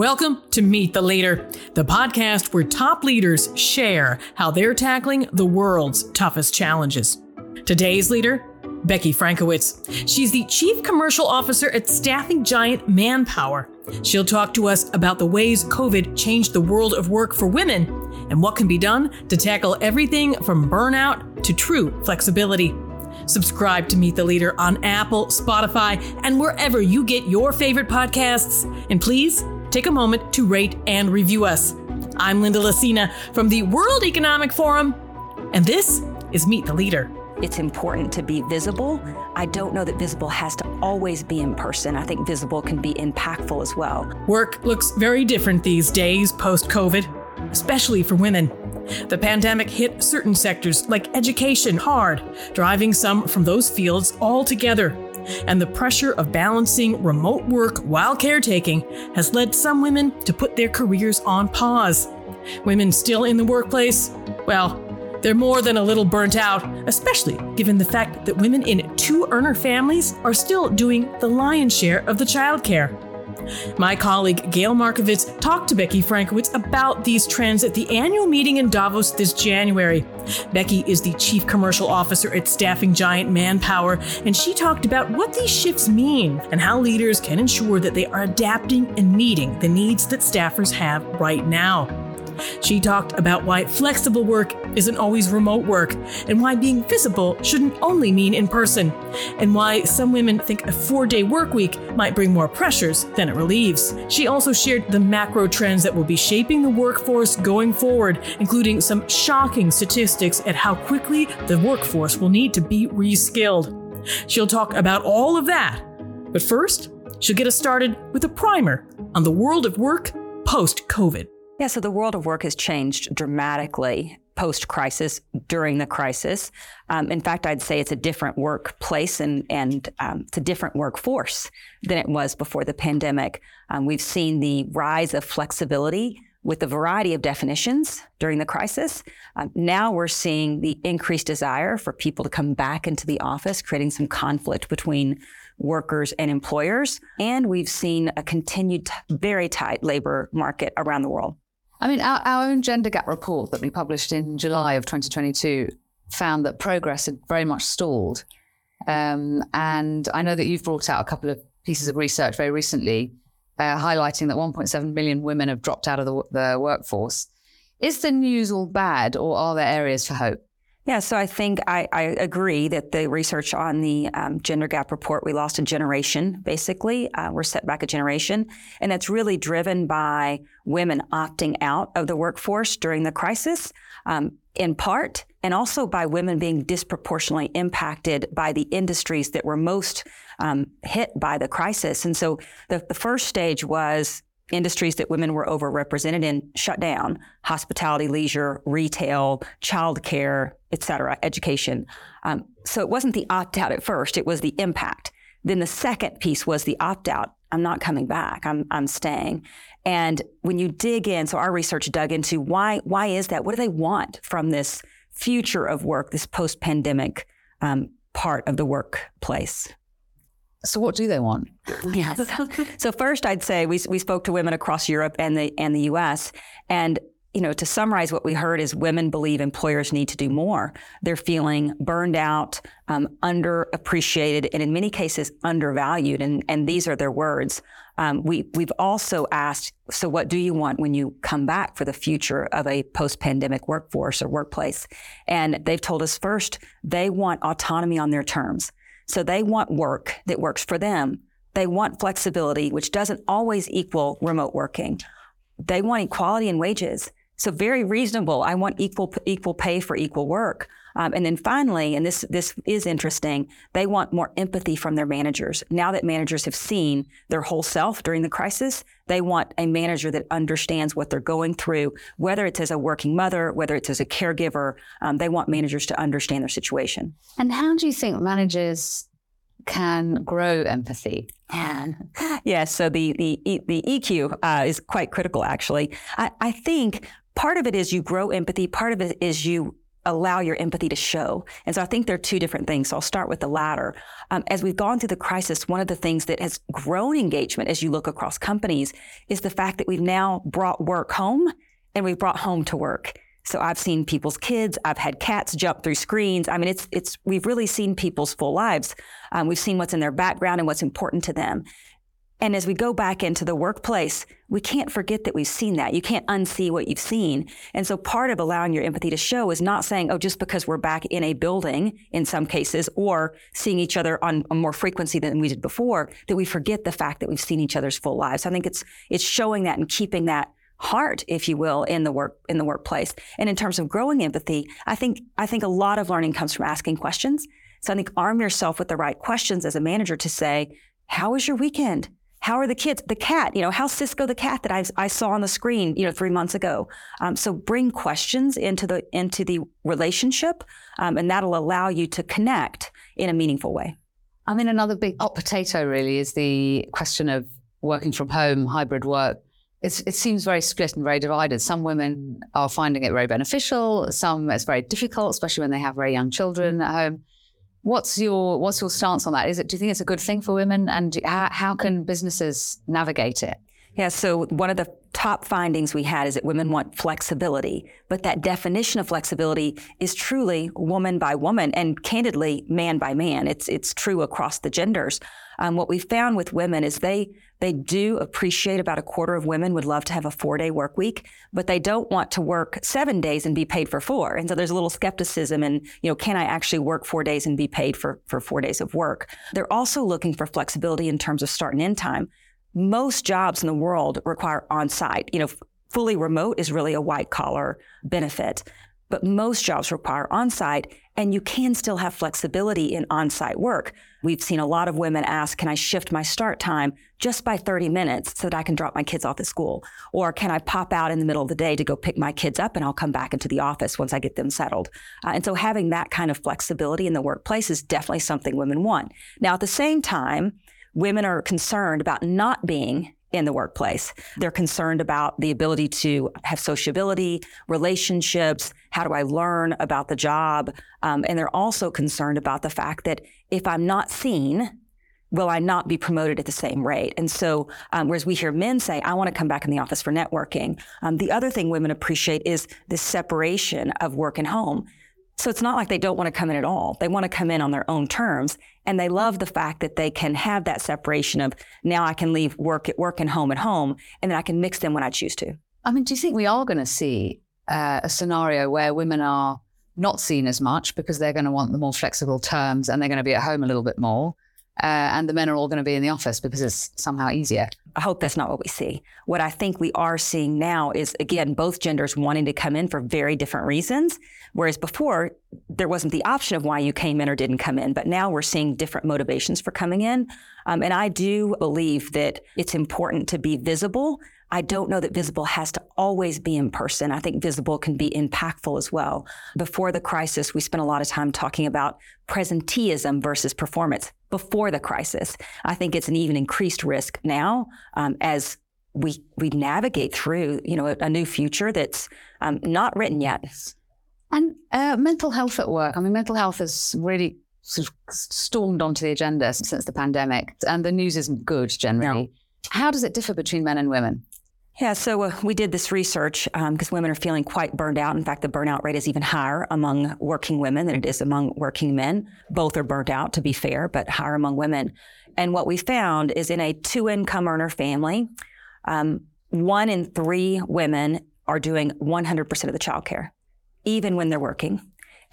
Welcome to Meet the Leader, the podcast where top leaders share how they're tackling the world's toughest challenges. Today's leader, Becky Frankiewicz. She's the Chief Commercial Officer at staffing giant Manpower. She'll talk to us about the ways COVID changed the world of work for women and what can be done to tackle everything from burnout to true flexibility. Subscribe to Meet the Leader on Apple, Spotify, and wherever you get your favorite podcasts. And please take a moment to rate and review us. I'm Linda Lacina from the World Economic Forum, and this is Meet the Leader. It's important to be visible. I don't know that visible has to always be in person. I think visible can be impactful as well. Work looks very different these days post COVID, especially for women. The pandemic hit certain sectors like education hard, driving some from those fields altogether. And the pressure of balancing remote work while caretaking has led some women to put their careers on pause. Women still in the workplace? Well, they're more than a little burnt out, especially given the fact that women in two earner families are still doing the lion's share of the childcare. My colleague Gayle Markovitz talked to Becky Frankiewicz about these trends at the annual meeting in Davos this January. Becky is the chief commercial officer at staffing giant Manpower, and she talked about what these shifts mean and how leaders can ensure that they are adapting and meeting the needs that staffers have right now. She talked about why flexible work isn't always remote work, and why being visible shouldn't only mean in person, and why some women think a four day work week might bring more pressures than it relieves. She also shared the macro trends that will be shaping the workforce going forward, including some shocking statistics at how quickly the workforce will need to be reskilled. She'll talk about all of that. But first, she'll get us started with a primer on the world of work post COVID. Yeah, so the world of work has changed dramatically post crisis, during the crisis. Um, in fact, I'd say it's a different workplace and, and um, it's a different workforce than it was before the pandemic. Um, we've seen the rise of flexibility with a variety of definitions during the crisis. Um, now we're seeing the increased desire for people to come back into the office, creating some conflict between workers and employers. And we've seen a continued t- very tight labor market around the world. I mean, our, our own gender gap report that we published in July of 2022 found that progress had very much stalled. Um, and I know that you've brought out a couple of pieces of research very recently uh, highlighting that 1.7 million women have dropped out of the, the workforce. Is the news all bad, or are there areas for hope? Yeah, so I think I, I agree that the research on the um, gender gap report, we lost a generation, basically. Uh, we're set back a generation. And that's really driven by women opting out of the workforce during the crisis, um, in part, and also by women being disproportionately impacted by the industries that were most um, hit by the crisis. And so the, the first stage was industries that women were overrepresented in shut down hospitality leisure retail childcare et cetera education. Um, so it wasn't the opt-out at first it was the impact. Then the second piece was the opt-out. I'm not coming back. I'm, I'm staying. And when you dig in so our research dug into why why is that? What do they want from this future of work this post-pandemic um, part of the workplace so what do they want? yes. So first, I'd say we we spoke to women across Europe and the and the U.S. and you know, to summarize what we heard is women believe employers need to do more. They're feeling burned out, um, underappreciated, and in many cases undervalued. And, and these are their words. Um, we, we've also asked, so what do you want when you come back for the future of a post-pandemic workforce or workplace? And they've told us first, they want autonomy on their terms. So they want work that works for them. They want flexibility, which doesn't always equal remote working. They want equality in wages. So very reasonable. I want equal equal pay for equal work. Um, and then finally, and this this is interesting, they want more empathy from their managers. Now that managers have seen their whole self during the crisis, they want a manager that understands what they're going through, whether it's as a working mother, whether it's as a caregiver. Um, they want managers to understand their situation. And how do you think managers can grow empathy? Can. Yeah, so the the the EQ uh, is quite critical. Actually, I, I think part of it is you grow empathy. Part of it is you allow your empathy to show. And so I think there are two different things. So I'll start with the latter. Um, as we've gone through the crisis, one of the things that has grown engagement as you look across companies is the fact that we've now brought work home and we've brought home to work. So I've seen people's kids. I've had cats jump through screens. I mean, it's it's we've really seen people's full lives. Um, we've seen what's in their background and what's important to them. And as we go back into the workplace, we can't forget that we've seen that. You can't unsee what you've seen. And so part of allowing your empathy to show is not saying, oh, just because we're back in a building in some cases or seeing each other on, on more frequency than we did before, that we forget the fact that we've seen each other's full lives. I think it's it's showing that and keeping that heart, if you will, in the work in the workplace. And in terms of growing empathy, I think I think a lot of learning comes from asking questions. So I think arm yourself with the right questions as a manager to say, how was your weekend? How are the kids? The cat, you know, how's Cisco the cat that I, I saw on the screen, you know, three months ago? Um, so bring questions into the into the relationship, um, and that'll allow you to connect in a meaningful way. I mean, another big hot potato really is the question of working from home, hybrid work. It's, it seems very split and very divided. Some women are finding it very beneficial. Some it's very difficult, especially when they have very young children at home. What's your what's your stance on that? Is it do you think it's a good thing for women, and how, how can businesses navigate it? Yeah, so one of the top findings we had is that women want flexibility, but that definition of flexibility is truly woman by woman and candidly man by man. It's it's true across the genders. Um, what we found with women is they they do appreciate about a quarter of women would love to have a four day work week, but they don't want to work seven days and be paid for four. And so there's a little skepticism and, you know, can I actually work four days and be paid for, for four days of work? They're also looking for flexibility in terms of start and end time. Most jobs in the world require on site. You know, fully remote is really a white collar benefit but most jobs require on site and you can still have flexibility in on site work. We've seen a lot of women ask, can I shift my start time just by 30 minutes so that I can drop my kids off at school? Or can I pop out in the middle of the day to go pick my kids up and I'll come back into the office once I get them settled? Uh, and so having that kind of flexibility in the workplace is definitely something women want. Now, at the same time, women are concerned about not being in the workplace. They're concerned about the ability to have sociability, relationships. How do I learn about the job? Um, and they're also concerned about the fact that if I'm not seen, will I not be promoted at the same rate? And so, um, whereas we hear men say, I want to come back in the office for networking. Um, the other thing women appreciate is the separation of work and home. So it's not like they don't want to come in at all. They want to come in on their own terms. And they love the fact that they can have that separation of now I can leave work at work and home at home, and then I can mix them when I choose to. I mean, do you think we are going to see uh, a scenario where women are not seen as much because they're going to want the more flexible terms and they're going to be at home a little bit more? Uh, and the men are all going to be in the office because it's somehow easier. I hope that's not what we see. What I think we are seeing now is, again, both genders wanting to come in for very different reasons. Whereas before, there wasn't the option of why you came in or didn't come in. But now we're seeing different motivations for coming in. Um, and I do believe that it's important to be visible. I don't know that visible has to always be in person. I think visible can be impactful as well. Before the crisis, we spent a lot of time talking about presenteeism versus performance. Before the crisis, I think it's an even increased risk now um, as we we navigate through you know a, a new future that's um, not written yet. And uh, mental health at work. I mean, mental health has really sort of stormed onto the agenda since the pandemic, and the news isn't good generally. No. How does it differ between men and women? Yeah, so uh, we did this research because um, women are feeling quite burned out. In fact, the burnout rate is even higher among working women than it is among working men. Both are burnt out, to be fair, but higher among women. And what we found is in a two income earner family, um, one in three women are doing 100% of the childcare even when they're working.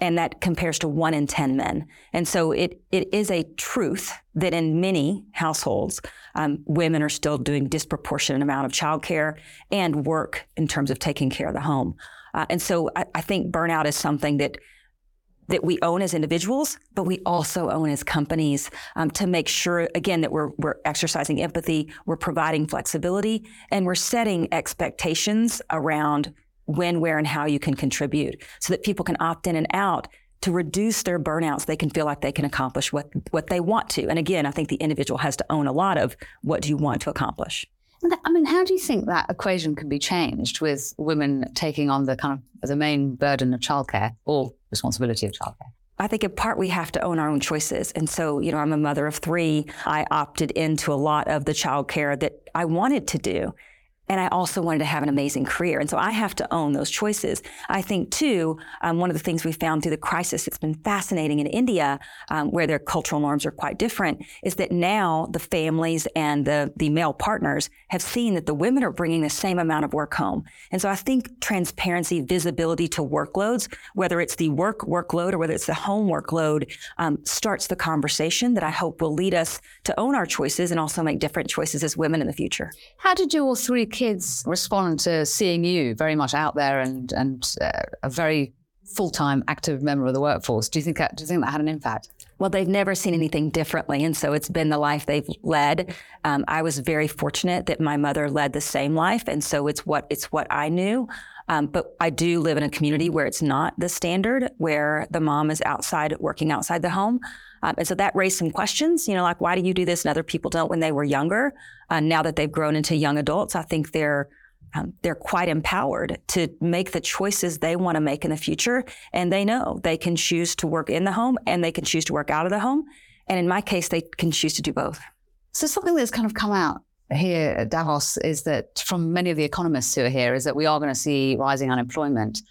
And that compares to one in 10 men. And so it, it is a truth that in many households, um, women are still doing disproportionate amount of childcare and work in terms of taking care of the home. Uh, and so I, I think burnout is something that that we own as individuals, but we also own as companies um, to make sure, again, that we're, we're exercising empathy, we're providing flexibility, and we're setting expectations around when, where, and how you can contribute so that people can opt in and out to reduce their burnouts. They can feel like they can accomplish what, what they want to. And again, I think the individual has to own a lot of what do you want to accomplish. I mean, how do you think that equation can be changed with women taking on the kind of the main burden of childcare or responsibility of childcare? I think in part we have to own our own choices. And so, you know, I'm a mother of three. I opted into a lot of the childcare that I wanted to do. And I also wanted to have an amazing career. And so I have to own those choices. I think, too, um, one of the things we found through the crisis that's been fascinating in India, um, where their cultural norms are quite different, is that now the families and the, the male partners have seen that the women are bringing the same amount of work home. And so I think transparency, visibility to workloads, whether it's the work workload or whether it's the home workload, um, starts the conversation that I hope will lead us to own our choices and also make different choices as women in the future. How did you all three kids respond to seeing you very much out there and and uh, a very full time active member of the workforce? Do you think that, do you think that had an impact? Well, they've never seen anything differently, and so it's been the life they've led. Um, I was very fortunate that my mother led the same life, and so it's what it's what I knew. Um, but I do live in a community where it's not the standard, where the mom is outside working outside the home. Um, and so that raised some questions, you know, like why do you do this and other people don't when they were younger? Uh, now that they've grown into young adults, I think they're um, they're quite empowered to make the choices they want to make in the future, and they know they can choose to work in the home and they can choose to work out of the home. And in my case, they can choose to do both. So something that's kind of come out here at Davos is that from many of the economists who are here is that we are going to see rising unemployment.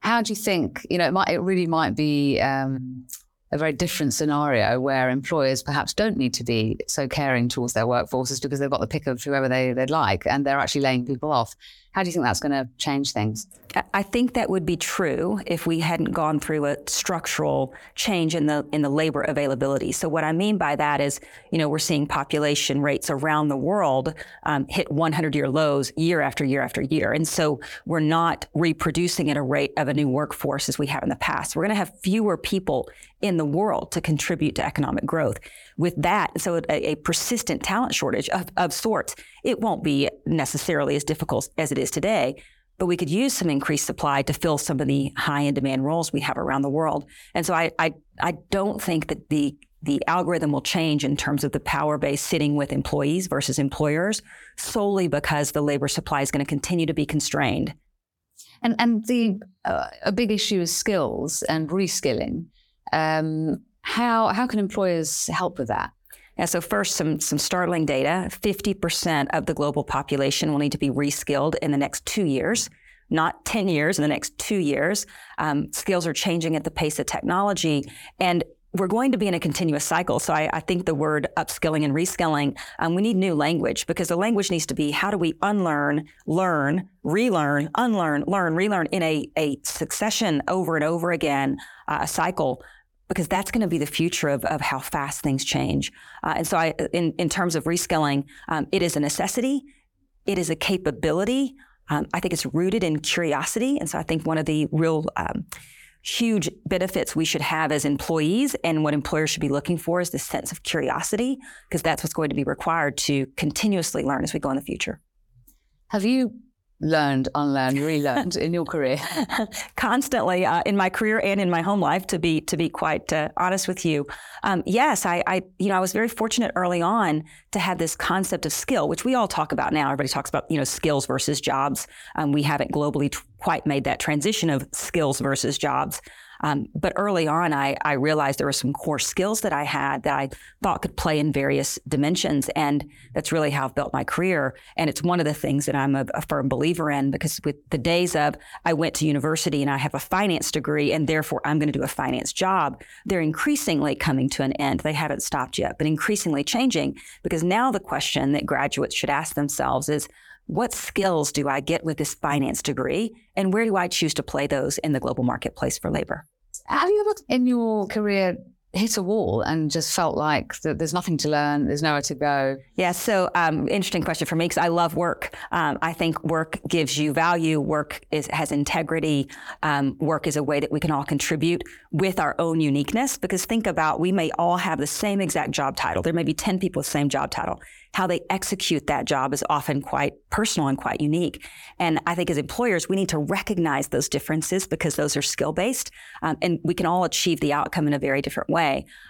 How do you think? You know, it might it really might be. Um, a very different scenario where employers perhaps don't need to be so caring towards their workforces because they've got the pick of whoever they, they'd like and they're actually laying people off. How do you think that's going to change things? I think that would be true if we hadn't gone through a structural change in the in the labor availability. So what I mean by that is, you know, we're seeing population rates around the world um, hit 100-year lows year after year after year, and so we're not reproducing at a rate of a new workforce as we have in the past. We're going to have fewer people in the world to contribute to economic growth. With that, so a, a persistent talent shortage of, of sorts, it won't be necessarily as difficult as it is today but we could use some increased supply to fill some of the high in demand roles we have around the world. And so I, I, I don't think that the the algorithm will change in terms of the power base sitting with employees versus employers solely because the labor supply is going to continue to be constrained. And and the uh, a big issue is skills and reskilling. Um, how how can employers help with that? Yeah, so first, some some startling data: fifty percent of the global population will need to be reskilled in the next two years, not ten years. In the next two years, um, skills are changing at the pace of technology, and we're going to be in a continuous cycle. So I, I think the word upskilling and reskilling, um, we need new language because the language needs to be how do we unlearn, learn, relearn, unlearn, learn, relearn in a, a succession over and over again, uh, a cycle because that's going to be the future of, of how fast things change. Uh, and so, I, in, in terms of reskilling, um, it is a necessity, it is a capability. Um, I think it's rooted in curiosity. And so, I think one of the real um, huge benefits we should have as employees and what employers should be looking for is this sense of curiosity, because that's what's going to be required to continuously learn as we go in the future. Have you learned, unlearned, relearned in your career? Constantly uh, in my career and in my home life, to be to be quite uh, honest with you. Um, yes, I, I, you know I was very fortunate early on to have this concept of skill, which we all talk about now. Everybody talks about you know skills versus jobs. Um, we haven't globally t- quite made that transition of skills versus jobs. Um, but early on, I, I realized there were some core skills that I had that I thought could play in various dimensions. And that's really how I've built my career. And it's one of the things that I'm a, a firm believer in because with the days of I went to university and I have a finance degree and therefore I'm going to do a finance job, they're increasingly coming to an end. They haven't stopped yet, but increasingly changing because now the question that graduates should ask themselves is, what skills do I get with this finance degree? And where do I choose to play those in the global marketplace for labor? Have you ever in your career hit a wall and just felt like that there's nothing to learn, there's nowhere to go? Yeah, so um, interesting question for me because I love work. Um, I think work gives you value. Work is, has integrity. Um, work is a way that we can all contribute with our own uniqueness. Because think about, we may all have the same exact job title. There may be 10 people with the same job title how they execute that job is often quite personal and quite unique. And I think as employers, we need to recognize those differences because those are skill based, um, and we can all achieve the outcome in a very different way.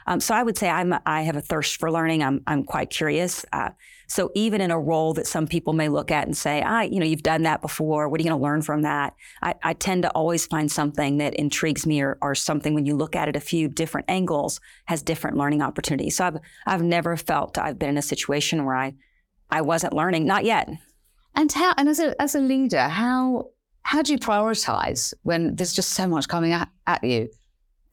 Um, so I would say I'm I have a thirst for learning. I'm I'm quite curious. Uh, So even in a role that some people may look at and say, I, you know, you've done that before. What are you going to learn from that? I, I, tend to always find something that intrigues me or, or something when you look at it a few different angles has different learning opportunities. So I've, I've never felt I've been in a situation where I, I wasn't learning, not yet. And how, and as a, as a leader, how, how do you prioritize when there's just so much coming at, at you?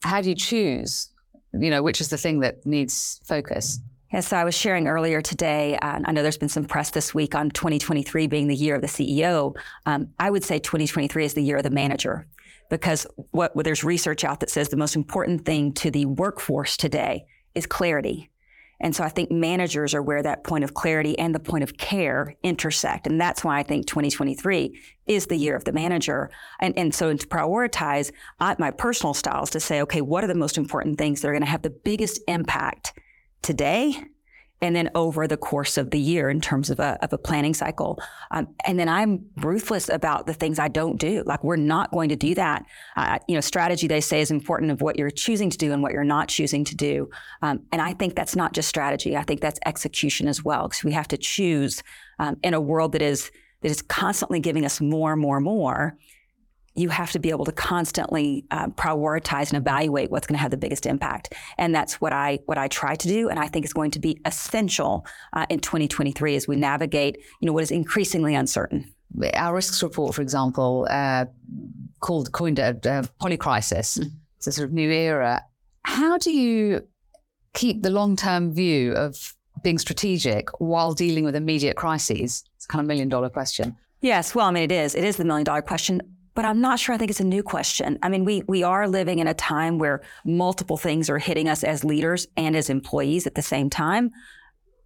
How do you choose, you know, which is the thing that needs focus? Yes, so I was sharing earlier today. Uh, I know there's been some press this week on 2023 being the year of the CEO. Um, I would say 2023 is the year of the manager because what, what there's research out that says the most important thing to the workforce today is clarity. And so I think managers are where that point of clarity and the point of care intersect. And that's why I think 2023 is the year of the manager. And, and so to prioritize I, my personal styles to say, okay, what are the most important things that are going to have the biggest impact today and then over the course of the year in terms of a, of a planning cycle. Um, and then I'm ruthless about the things I don't do. Like we're not going to do that. Uh, you know, strategy they say is important of what you're choosing to do and what you're not choosing to do. Um, and I think that's not just strategy. I think that's execution as well because we have to choose um, in a world that is that is constantly giving us more, and more, and more you have to be able to constantly uh, prioritize and evaluate what's going to have the biggest impact. And that's what i what i try to do and i think is going to be essential uh, in 2023 as we navigate you know what is increasingly uncertain. Our risks report for example uh, called coined a, a polycrisis mm-hmm. it's a sort of new era. How do you keep the long-term view of being strategic while dealing with immediate crises? It's a kind of million dollar question. Yes, well, I mean, it is. It is the million dollar question but I'm not sure I think it's a new question. I mean, we we are living in a time where multiple things are hitting us as leaders and as employees at the same time.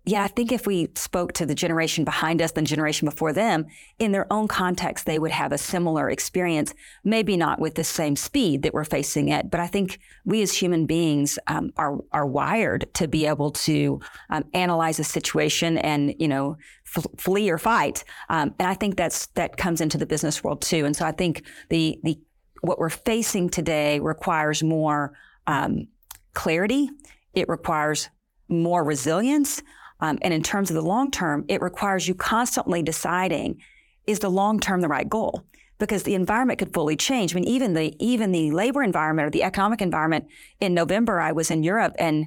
Yeah, I think if we spoke to the generation behind us, the generation before them, in their own context, they would have a similar experience. Maybe not with the same speed that we're facing it, but I think we as human beings um, are are wired to be able to um, analyze a situation and you know f- flee or fight. Um, and I think that's that comes into the business world too. And so I think the the what we're facing today requires more um, clarity. It requires more resilience. Um, and in terms of the long term, it requires you constantly deciding is the long term the right goal? Because the environment could fully change. I mean, even the even the labor environment or the economic environment. In November, I was in Europe, and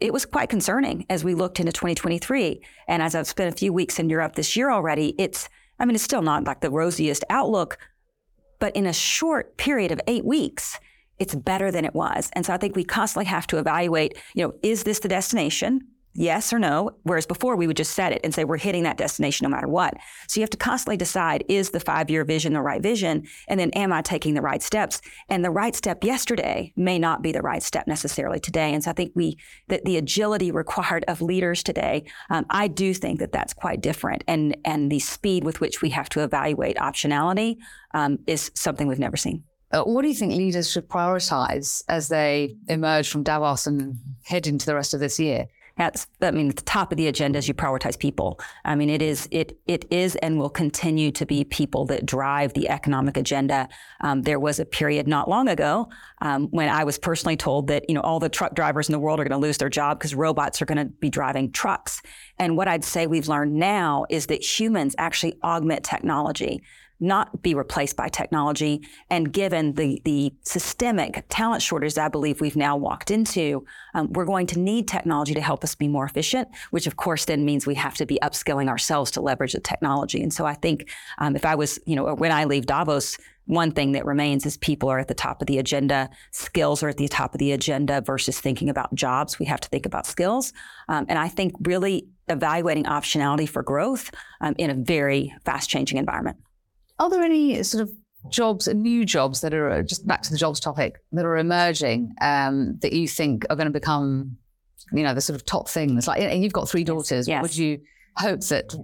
it was quite concerning as we looked into 2023. And as I've spent a few weeks in Europe this year already, it's, I mean, it's still not like the rosiest outlook, but in a short period of eight weeks, it's better than it was. And so I think we constantly have to evaluate, you know, is this the destination? Yes or no. Whereas before we would just set it and say we're hitting that destination no matter what. So you have to constantly decide is the five year vision the right vision? And then am I taking the right steps? And the right step yesterday may not be the right step necessarily today. And so I think we, that the agility required of leaders today, um, I do think that that's quite different. And, and the speed with which we have to evaluate optionality um, is something we've never seen. Uh, what do you think leaders should prioritize as they emerge from Davos and head into the rest of this year? That's, I mean, at the top of the agenda is you prioritize people. I mean, it is, it, it is and will continue to be people that drive the economic agenda. Um, there was a period not long ago um, when I was personally told that, you know, all the truck drivers in the world are going to lose their job because robots are going to be driving trucks. And what I'd say we've learned now is that humans actually augment technology not be replaced by technology. And given the, the systemic talent shortage I believe we've now walked into, um, we're going to need technology to help us be more efficient, which of course then means we have to be upskilling ourselves to leverage the technology. And so I think um, if I was, you know, when I leave Davos, one thing that remains is people are at the top of the agenda. Skills are at the top of the agenda versus thinking about jobs. We have to think about skills. Um, and I think really evaluating optionality for growth um, in a very fast changing environment. Are there any sort of jobs, new jobs that are just back to the jobs topic that are emerging um, that you think are going to become, you know, the sort of top things? Like, and you've got three daughters. Yes. Would you hope that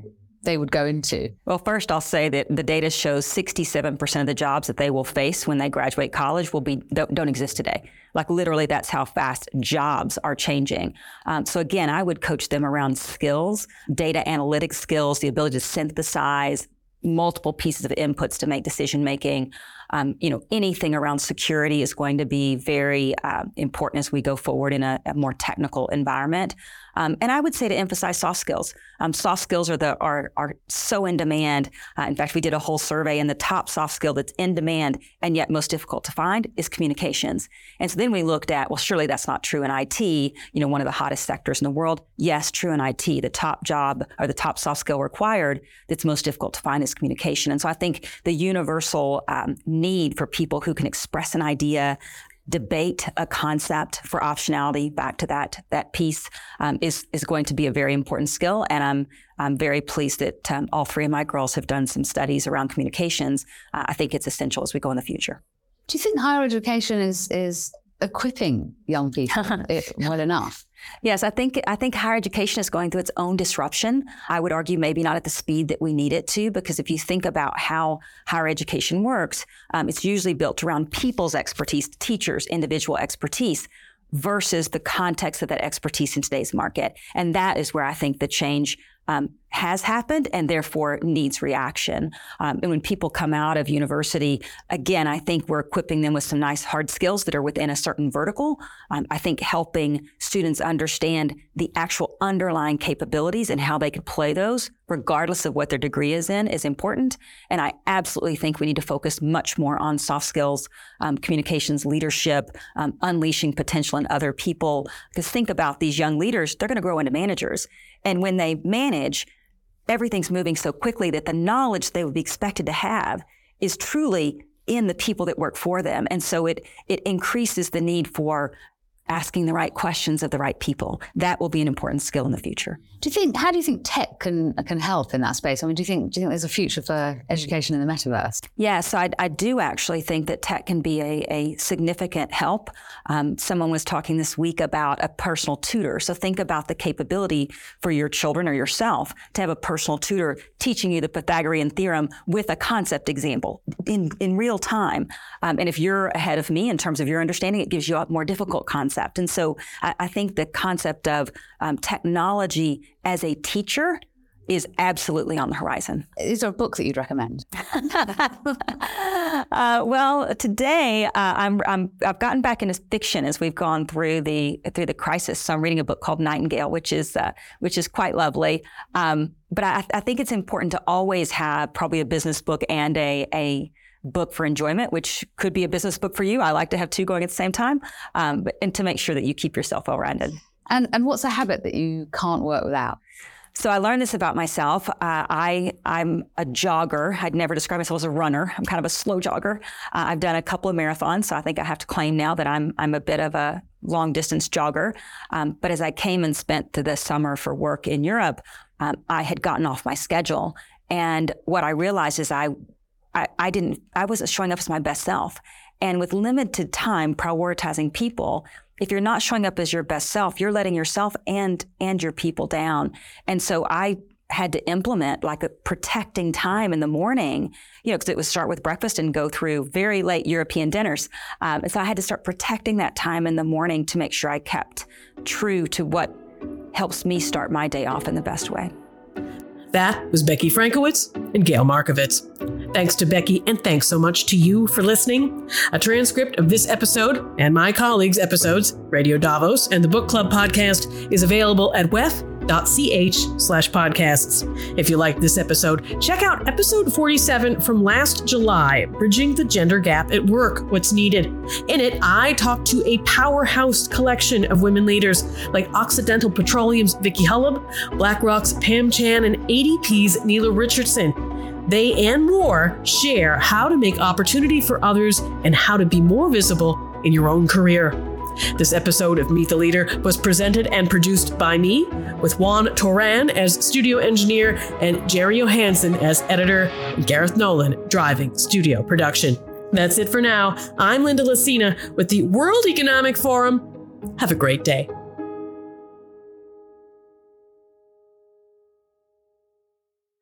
they would go into? Well, first, I'll say that the data shows 67% of the jobs that they will face when they graduate college will be don't, don't exist today. Like literally, that's how fast jobs are changing. Um, so again, I would coach them around skills, data analytics skills, the ability to synthesize multiple pieces of inputs to make decision making. Um, you know, anything around security is going to be very uh, important as we go forward in a, a more technical environment. Um, and I would say to emphasize soft skills. Um, soft skills are the are are so in demand. Uh, in fact, we did a whole survey, and the top soft skill that's in demand and yet most difficult to find is communications. And so then we looked at, well, surely that's not true in IT. You know, one of the hottest sectors in the world. Yes, true in IT. The top job or the top soft skill required that's most difficult to find is communication. And so I think the universal um, need for people who can express an idea, debate a concept for optionality back to that that piece um, is is going to be a very important skill. And I'm I'm very pleased that um, all three of my girls have done some studies around communications. Uh, I think it's essential as we go in the future. Do you think higher education is is equipping young people well enough Yes, I think I think higher education is going through its own disruption. I would argue maybe not at the speed that we need it to, because if you think about how higher education works, um, it's usually built around people's expertise, teachers, individual expertise, versus the context of that expertise in today's market. And that is where I think the change um, has happened and therefore needs reaction. Um, and when people come out of university, again, I think we're equipping them with some nice hard skills that are within a certain vertical. Um, I think helping students understand the actual underlying capabilities and how they can play those, regardless of what their degree is in, is important. And I absolutely think we need to focus much more on soft skills, um, communications, leadership, um, unleashing potential in other people. Because think about these young leaders, they're going to grow into managers. And when they manage, everything's moving so quickly that the knowledge they would be expected to have is truly in the people that work for them. And so it, it increases the need for asking the right questions of the right people. That will be an important skill in the future. Do you think? How do you think tech can can help in that space? I mean, do you think do you think there's a future for education in the metaverse? Yes, I, I do actually think that tech can be a, a significant help. Um, someone was talking this week about a personal tutor. So think about the capability for your children or yourself to have a personal tutor teaching you the Pythagorean theorem with a concept example in in real time. Um, and if you're ahead of me in terms of your understanding, it gives you a more difficult concept. And so I, I think the concept of um, technology as a teacher is absolutely on the horizon. Is there a book that you'd recommend? uh, well, today uh, I'm, I'm I've gotten back into fiction as we've gone through the through the crisis. So I'm reading a book called Nightingale, which is uh, which is quite lovely. Um, but I, I think it's important to always have probably a business book and a a book for enjoyment, which could be a business book for you. I like to have two going at the same time, um, but, and to make sure that you keep yourself well rounded. And and what's a habit that you can't work without? So I learned this about myself. Uh, I I'm a jogger. I'd never describe myself as a runner. I'm kind of a slow jogger. Uh, I've done a couple of marathons, so I think I have to claim now that I'm I'm a bit of a long distance jogger. Um, but as I came and spent the summer for work in Europe, um, I had gotten off my schedule, and what I realized is I, I I didn't I wasn't showing up as my best self. And with limited time, prioritizing people, if you're not showing up as your best self, you're letting yourself and and your people down. And so I had to implement like a protecting time in the morning, you know, because it would start with breakfast and go through very late European dinners. Um, and so I had to start protecting that time in the morning to make sure I kept true to what helps me start my day off in the best way. That was Becky Frankiewicz and Gayle Markovitz. Thanks to Becky, and thanks so much to you for listening. A transcript of this episode and my colleagues' episodes, Radio Davos and the Book Club podcast, is available at WEF ch slash podcasts. If you liked this episode, check out episode 47 from last July, Bridging the Gender Gap at Work What's Needed. In it, I talked to a powerhouse collection of women leaders like Occidental Petroleum's Vicki Hollub, BlackRock's Pam Chan, and ADP's Nela Richardson. They and more share how to make opportunity for others and how to be more visible in your own career. This episode of Meet the Leader was presented and produced by me, with Juan Toran as studio engineer and Jerry Johansson as editor, and Gareth Nolan driving studio production. That's it for now. I'm Linda Lacina with the World Economic Forum. Have a great day.